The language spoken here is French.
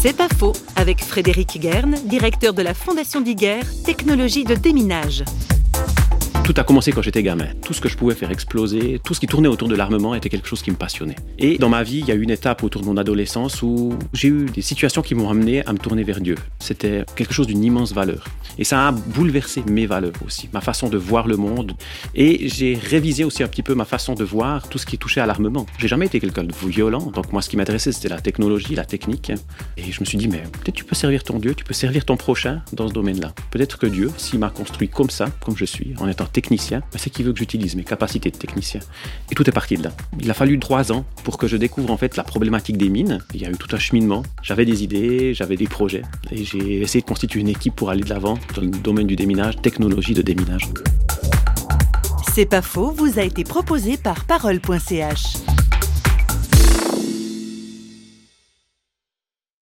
C'est pas faux, avec Frédéric Guerne, directeur de la Fondation d'Iguerre, technologie de déminage. Tout a commencé quand j'étais gamin. Tout ce que je pouvais faire exploser, tout ce qui tournait autour de l'armement était quelque chose qui me passionnait. Et dans ma vie, il y a eu une étape autour de mon adolescence où j'ai eu des situations qui m'ont amené à me tourner vers Dieu. C'était quelque chose d'une immense valeur. Et ça a bouleversé mes valeurs aussi, ma façon de voir le monde. Et j'ai révisé aussi un petit peu ma façon de voir tout ce qui touchait à l'armement. J'ai jamais été quelqu'un de violent, donc moi ce qui m'intéressait c'était la technologie, la technique. Et je me suis dit, mais peut-être tu peux servir ton Dieu, tu peux servir ton prochain dans ce domaine-là. Peut-être que Dieu, s'il m'a construit comme ça, comme je suis, en étant technicien, bah, c'est qu'il veut que j'utilise mes capacités de technicien. Et tout est parti de là. Il a fallu trois ans pour que je découvre en fait la problématique des mines. Il y a eu tout un cheminement. J'avais des idées, j'avais des projets. Et j'ai essayé de constituer une équipe pour aller de l'avant dans le domaine du déminage, technologie de déminage. C'est pas faux, vous a été proposé par parole.ch.